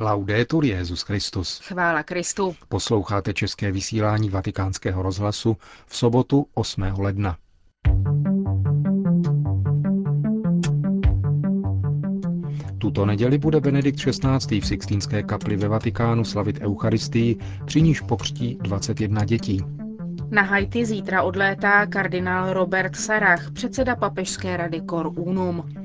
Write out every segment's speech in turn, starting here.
Laudetur Jezus Christus. Chvála Kristu. Posloucháte české vysílání Vatikánského rozhlasu v sobotu 8. ledna. Tuto neděli bude Benedikt XVI. v Sixtínské kapli ve Vatikánu slavit Eucharistii, při níž pokřtí 21 dětí. Na Haiti zítra odlétá kardinál Robert Sarach, předseda papežské rady Cor Unum.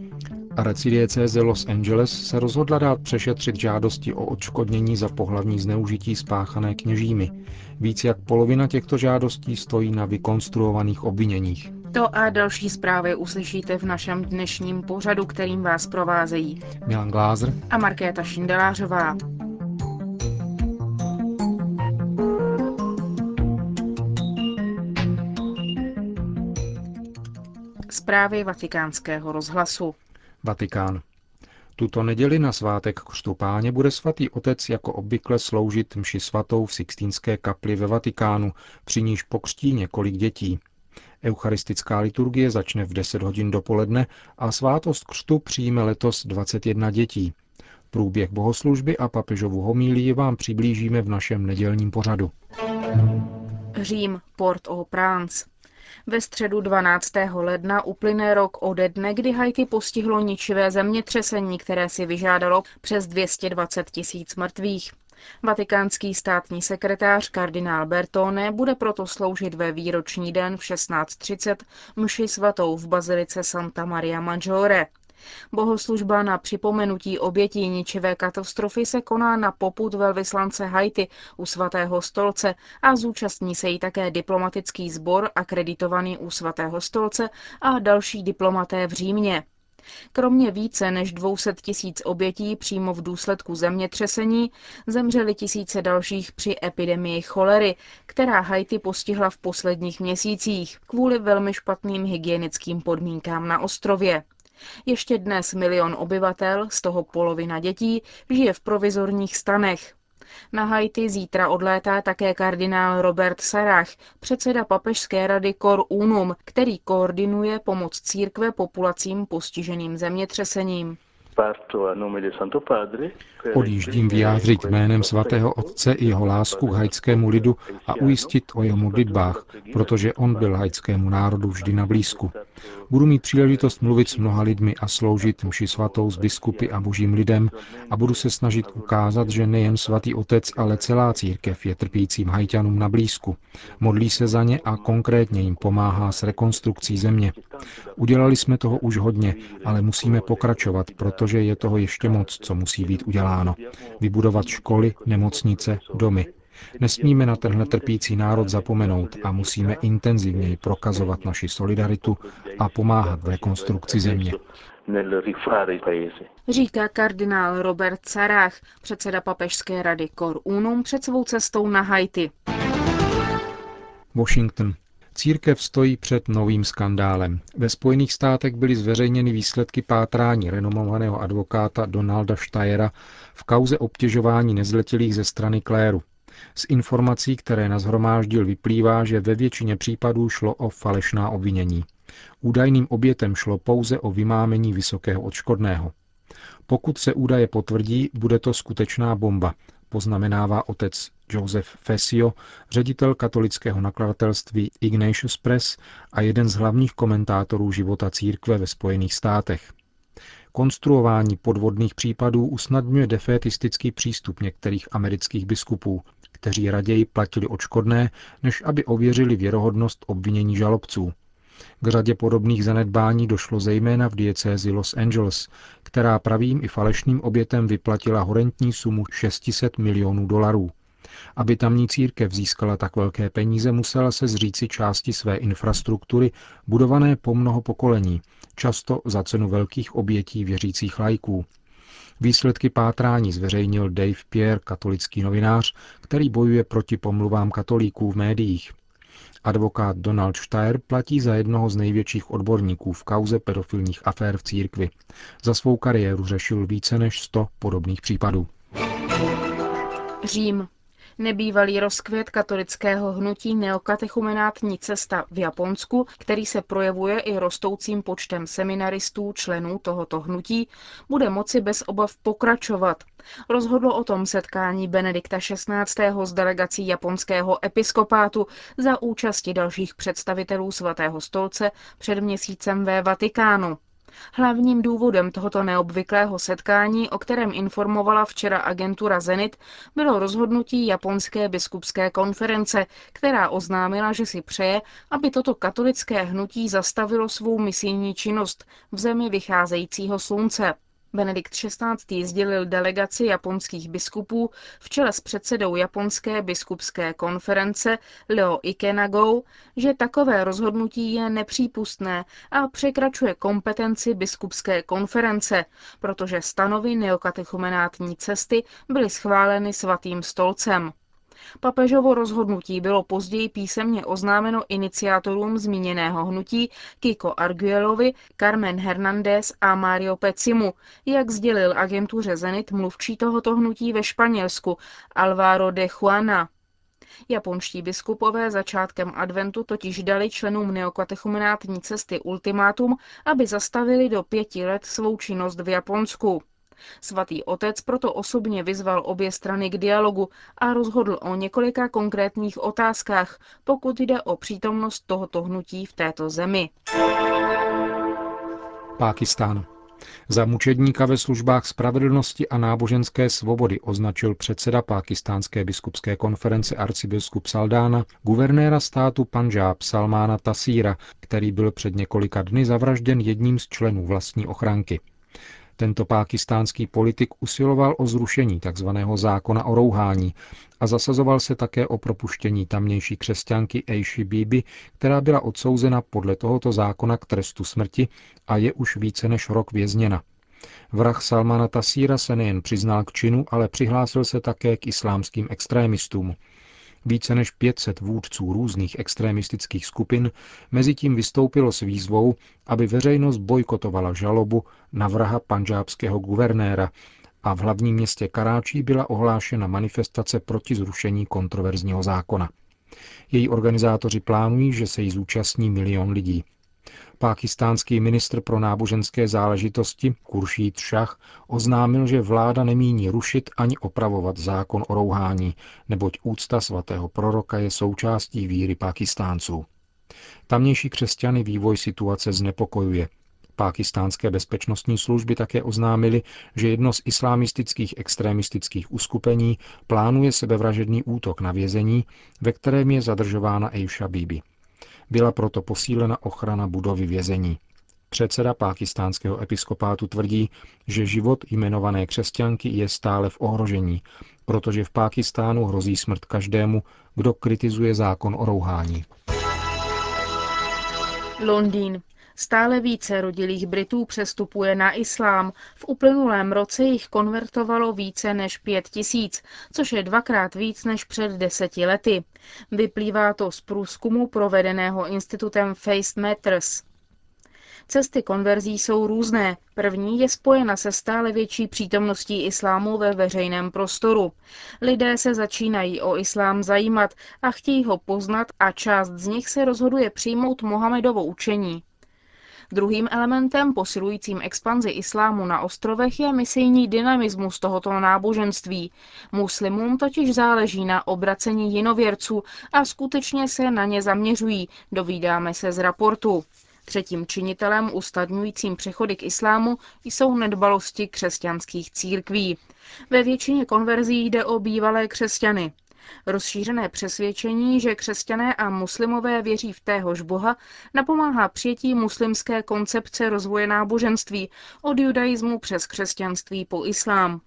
Arcidiecéze Los Angeles se rozhodla dát přešetřit žádosti o odškodnění za pohlavní zneužití spáchané kněžími. Víc jak polovina těchto žádostí stojí na vykonstruovaných obviněních. To a další zprávy uslyšíte v našem dnešním pořadu, kterým vás provázejí Milan Glázer a Markéta Šindelářová. Zprávy vatikánského rozhlasu. Vatikán. Tuto neděli na svátek křtu páně bude svatý otec jako obvykle sloužit mši svatou v Sixtínské kapli ve Vatikánu, při níž pokřtí několik dětí. Eucharistická liturgie začne v 10 hodin dopoledne a svátost křtu přijme letos 21 dětí. Průběh bohoslužby a papežovu homílii vám přiblížíme v našem nedělním pořadu. Řím, Port au Prince. Ve středu 12. ledna uplyne rok ode dne, kdy Haiti postihlo ničivé zemětřesení, které si vyžádalo přes 220 tisíc mrtvých. Vatikánský státní sekretář kardinál Bertone bude proto sloužit ve výroční den v 16.30 mši svatou v bazilice Santa Maria Maggiore. Bohoslužba na připomenutí obětí ničivé katastrofy se koná na poput velvyslance Haiti u svatého stolce a zúčastní se jí také diplomatický sbor akreditovaný u svatého stolce a další diplomaté v Římě. Kromě více než 200 tisíc obětí přímo v důsledku zemětřesení zemřely tisíce dalších při epidemii cholery, která Haiti postihla v posledních měsících kvůli velmi špatným hygienickým podmínkám na ostrově. Ještě dnes milion obyvatel, z toho polovina dětí, žije v provizorních stanech. Na Haiti zítra odlétá také kardinál Robert Sarach, předseda papežské rady Cor Unum, který koordinuje pomoc církve populacím postiženým zemětřesením. Odjíždím vyjádřit jménem svatého otce i jeho lásku k haitskému lidu a ujistit o jeho modlitbách, protože on byl haitskému národu vždy na blízku. Budu mít příležitost mluvit s mnoha lidmi a sloužit mši svatou s biskupy a božím lidem a budu se snažit ukázat, že nejen svatý otec, ale celá církev je trpícím hajťanům na blízku. Modlí se za ně a konkrétně jim pomáhá s rekonstrukcí země. Udělali jsme toho už hodně, ale musíme pokračovat, protože je toho ještě moc, co musí být uděláno. Vybudovat školy, nemocnice, domy. Nesmíme na tenhle trpící národ zapomenout a musíme intenzivněji prokazovat naši solidaritu a pomáhat v rekonstrukci země. Říká kardinál Robert Sarach, předseda papežské rady Cor Unum před svou cestou na Haiti. Washington. Církev stojí před novým skandálem. Ve Spojených státech byly zveřejněny výsledky pátrání renomovaného advokáta Donalda Steyera v kauze obtěžování nezletilých ze strany kléru. Z informací, které nazhromáždil, vyplývá, že ve většině případů šlo o falešná obvinění. Údajným obětem šlo pouze o vymámení vysokého odškodného. Pokud se údaje potvrdí, bude to skutečná bomba, poznamenává otec Joseph Fesio, ředitel katolického nakladatelství Ignatius Press a jeden z hlavních komentátorů života církve ve Spojených státech. Konstruování podvodných případů usnadňuje defetistický přístup některých amerických biskupů, kteří raději platili odškodné, než aby ověřili věrohodnost obvinění žalobců. K řadě podobných zanedbání došlo zejména v diecézi Los Angeles, která pravým i falešným obětem vyplatila horentní sumu 600 milionů dolarů. Aby tamní církev získala tak velké peníze, musela se zříci části své infrastruktury, budované po mnoho pokolení, často za cenu velkých obětí věřících lajků. Výsledky pátrání zveřejnil Dave Pierre, katolický novinář, který bojuje proti pomluvám katolíků v médiích. Advokát Donald Steyer platí za jednoho z největších odborníků v kauze pedofilních afér v církvi. Za svou kariéru řešil více než 100 podobných případů. Řím. Nebývalý rozkvět katolického hnutí neokatechumenátní cesta v Japonsku, který se projevuje i rostoucím počtem seminaristů členů tohoto hnutí, bude moci bez obav pokračovat. rozhodlo o tom setkání Benedikta XVI. s delegací japonského episkopátu za účasti dalších představitelů svatého stolce před měsícem ve Vatikánu. Hlavním důvodem tohoto neobvyklého setkání, o kterém informovala včera agentura Zenit, bylo rozhodnutí Japonské biskupské konference, která oznámila, že si přeje, aby toto katolické hnutí zastavilo svou misijní činnost v zemi vycházejícího slunce. Benedikt XVI. sdělil delegaci japonských biskupů v čele s předsedou Japonské biskupské konference Leo Ikenagou, že takové rozhodnutí je nepřípustné a překračuje kompetenci biskupské konference, protože stanovy neokatechumenátní cesty byly schváleny svatým stolcem. Papežovo rozhodnutí bylo později písemně oznámeno iniciátorům zmíněného hnutí Kiko Arguelovi, Carmen Hernández a Mario Pecimu, jak sdělil agentuře Zenit mluvčí tohoto hnutí ve Španělsku Alvaro de Juana. Japonští biskupové začátkem adventu totiž dali členům neokatechumenátní cesty ultimátum, aby zastavili do pěti let svou činnost v Japonsku. Svatý otec proto osobně vyzval obě strany k dialogu a rozhodl o několika konkrétních otázkách, pokud jde o přítomnost tohoto hnutí v této zemi. Pákistán. Za mučedníka ve službách spravedlnosti a náboženské svobody označil předseda pákistánské biskupské konference arcibiskup Saldána guvernéra státu Panžáb Salmána Tasíra, který byl před několika dny zavražděn jedním z členů vlastní ochranky. Tento pákistánský politik usiloval o zrušení tzv. zákona o rouhání a zasazoval se také o propuštění tamnější křesťanky Eishi Bibi, která byla odsouzena podle tohoto zákona k trestu smrti a je už více než rok vězněna. Vrah Salmana Tasíra se nejen přiznal k činu, ale přihlásil se také k islámským extrémistům. Více než 500 vůdců různých extremistických skupin mezitím vystoupilo s výzvou, aby veřejnost bojkotovala žalobu na vraha panžábského guvernéra a v hlavním městě Karáčí byla ohlášena manifestace proti zrušení kontroverzního zákona. Její organizátoři plánují, že se jí zúčastní milion lidí. Pákistánský ministr pro náboženské záležitosti Kuršít Šach oznámil, že vláda nemíní rušit ani opravovat zákon o rouhání, neboť úcta svatého proroka je součástí víry Pákistánců. Tamnější křesťany vývoj situace znepokojuje. Pákistánské bezpečnostní služby také oznámily, že jedno z islámistických extremistických uskupení plánuje sebevražedný útok na vězení, ve kterém je zadržována Eisha Bibi. Byla proto posílena ochrana budovy vězení. Předseda pákistánského episkopátu tvrdí, že život jmenované křesťanky je stále v ohrožení, protože v Pákistánu hrozí smrt každému, kdo kritizuje zákon o rouhání. Londýn. Stále více rodilých Britů přestupuje na islám. V uplynulém roce jich konvertovalo více než pět tisíc, což je dvakrát víc než před deseti lety. Vyplývá to z průzkumu provedeného institutem Face Matters. Cesty konverzí jsou různé. První je spojena se stále větší přítomností islámu ve veřejném prostoru. Lidé se začínají o islám zajímat a chtějí ho poznat a část z nich se rozhoduje přijmout Mohamedovo učení. Druhým elementem posilujícím expanzi islámu na ostrovech je misijní dynamismus tohoto náboženství. Muslimům totiž záleží na obracení jinověrců a skutečně se na ně zaměřují, dovídáme se z raportu. Třetím činitelem ustadňujícím přechody k islámu jsou nedbalosti křesťanských církví. Ve většině konverzí jde o bývalé křesťany. Rozšířené přesvědčení, že křesťané a muslimové věří v téhož boha, napomáhá přijetí muslimské koncepce rozvoje náboženství od judaismu přes křesťanství po islám.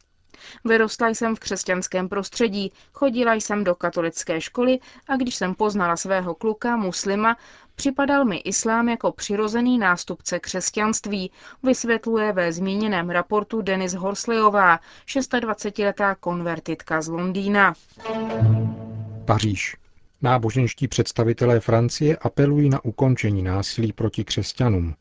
Vyrostla jsem v křesťanském prostředí, chodila jsem do katolické školy a když jsem poznala svého kluka, muslima, připadal mi islám jako přirozený nástupce křesťanství, vysvětluje ve zmíněném raportu Denis Horsleyová, 26-letá konvertitka z Londýna. Paříž. Náboženští představitelé Francie apelují na ukončení násilí proti křesťanům.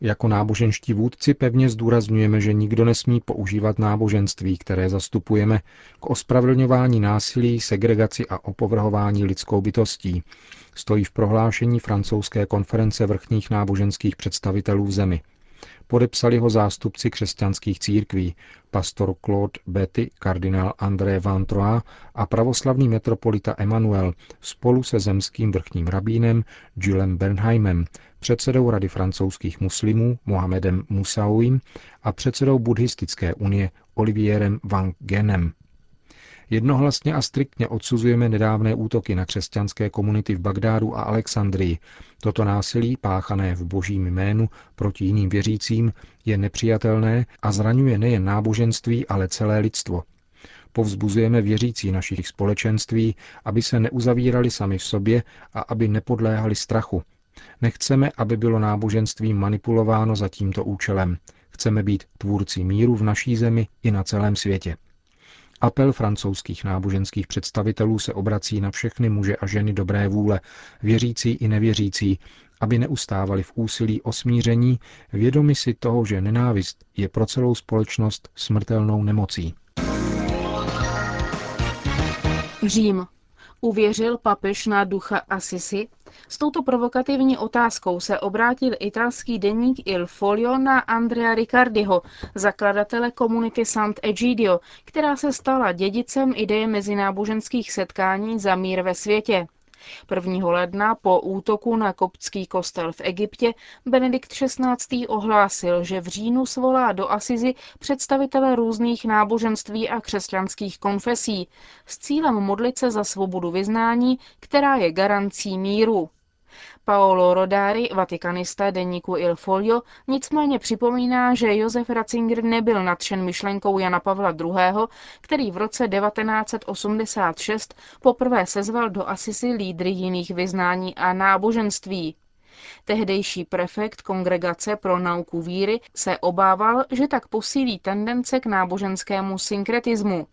Jako náboženští vůdci pevně zdůrazňujeme, že nikdo nesmí používat náboženství, které zastupujeme, k ospravedlňování násilí, segregaci a opovrhování lidskou bytostí, stojí v prohlášení francouzské konference vrchních náboženských představitelů v zemi. Podepsali ho zástupci křesťanských církví, pastor Claude Betty, kardinál André Van Troyes a pravoslavný metropolita Emanuel spolu se zemským vrchním rabínem Julem Bernheimem, předsedou Rady francouzských muslimů Mohamedem Musauim a předsedou buddhistické unie Olivierem Wang Genem. Jednohlasně a striktně odsuzujeme nedávné útoky na křesťanské komunity v Bagdádu a Alexandrii. Toto násilí, páchané v božím jménu proti jiným věřícím, je nepřijatelné a zraňuje nejen náboženství, ale celé lidstvo. Povzbuzujeme věřící našich společenství, aby se neuzavírali sami v sobě a aby nepodléhali strachu. Nechceme, aby bylo náboženství manipulováno za tímto účelem. Chceme být tvůrci míru v naší zemi i na celém světě. Apel francouzských náboženských představitelů se obrací na všechny muže a ženy dobré vůle, věřící i nevěřící, aby neustávali v úsilí o smíření, vědomi si toho, že nenávist je pro celou společnost smrtelnou nemocí. Řím. Uvěřil papež na ducha Assisi? S touto provokativní otázkou se obrátil italský deník Il Folio na Andrea Riccardiho, zakladatele komunity Sant'Egidio, která se stala dědicem ideje mezináboženských setkání za mír ve světě. 1. ledna po útoku na koptský kostel v Egyptě Benedikt XVI. ohlásil, že v říjnu svolá do Asizi představitele různých náboženství a křesťanských konfesí s cílem modlit se za svobodu vyznání, která je garancí míru. Paolo Rodari, vatikanista deníku Il Folio, nicméně připomíná, že Josef Ratzinger nebyl nadšen myšlenkou Jana Pavla II., který v roce 1986 poprvé sezval do Asisi lídry jiných vyznání a náboženství. Tehdejší prefekt Kongregace pro nauku víry se obával, že tak posílí tendence k náboženskému synkretismu.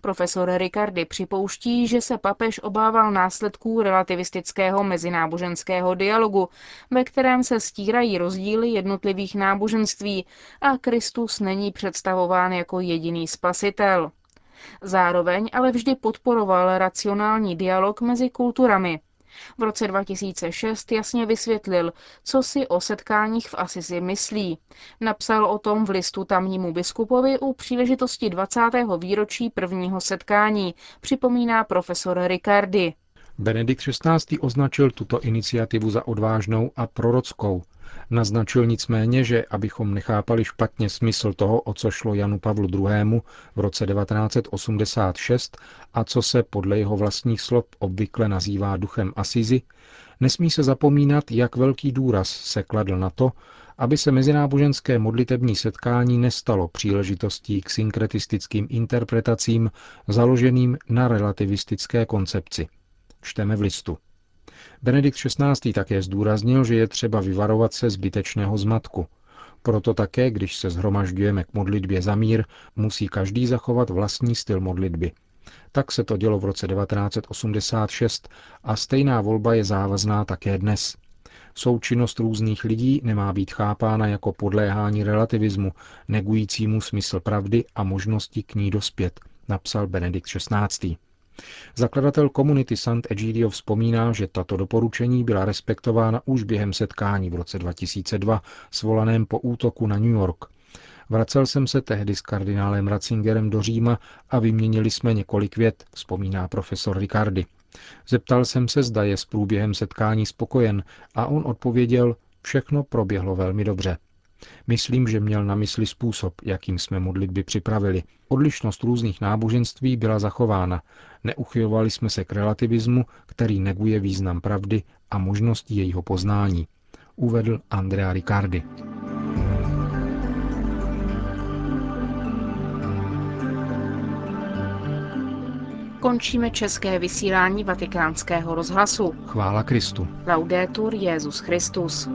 Profesor Ricardi připouští, že se papež obával následků relativistického mezináboženského dialogu, ve kterém se stírají rozdíly jednotlivých náboženství a Kristus není představován jako jediný spasitel. Zároveň ale vždy podporoval racionální dialog mezi kulturami. V roce 2006 jasně vysvětlil, co si o setkáních v Asisi myslí. Napsal o tom v listu tamnímu biskupovi u příležitosti 20. výročí prvního setkání, připomíná profesor Ricardi. Benedikt XVI. označil tuto iniciativu za odvážnou a prorockou. Naznačil nicméně, že abychom nechápali špatně smysl toho, o co šlo Janu Pavlu II. v roce 1986 a co se podle jeho vlastních slov obvykle nazývá duchem Asizi, nesmí se zapomínat, jak velký důraz se kladl na to, aby se mezináboženské modlitební setkání nestalo příležitostí k synkretistickým interpretacím založeným na relativistické koncepci. Čteme v listu. Benedikt XVI. také zdůraznil, že je třeba vyvarovat se zbytečného zmatku. Proto také, když se zhromažďujeme k modlitbě za mír, musí každý zachovat vlastní styl modlitby. Tak se to dělo v roce 1986 a stejná volba je závazná také dnes. Součinnost různých lidí nemá být chápána jako podléhání relativismu, negujícímu smysl pravdy a možnosti k ní dospět, napsal Benedikt XVI. Zakladatel komunity Sant'Egidio vzpomíná, že tato doporučení byla respektována už během setkání v roce 2002 svolaném po útoku na New York. Vracel jsem se tehdy s kardinálem Ratzingerem do Říma a vyměnili jsme několik vět, vzpomíná profesor Ricardi. Zeptal jsem se, zda je s průběhem setkání spokojen a on odpověděl, všechno proběhlo velmi dobře. Myslím, že měl na mysli způsob, jakým jsme modlitby připravili. Odlišnost různých náboženství byla zachována. Neuchylovali jsme se k relativismu, který neguje význam pravdy a možnosti jejího poznání. Uvedl Andrea Riccardi. Končíme české vysílání vatikánského rozhlasu. Chvála Kristu. Laudetur Jezus Christus.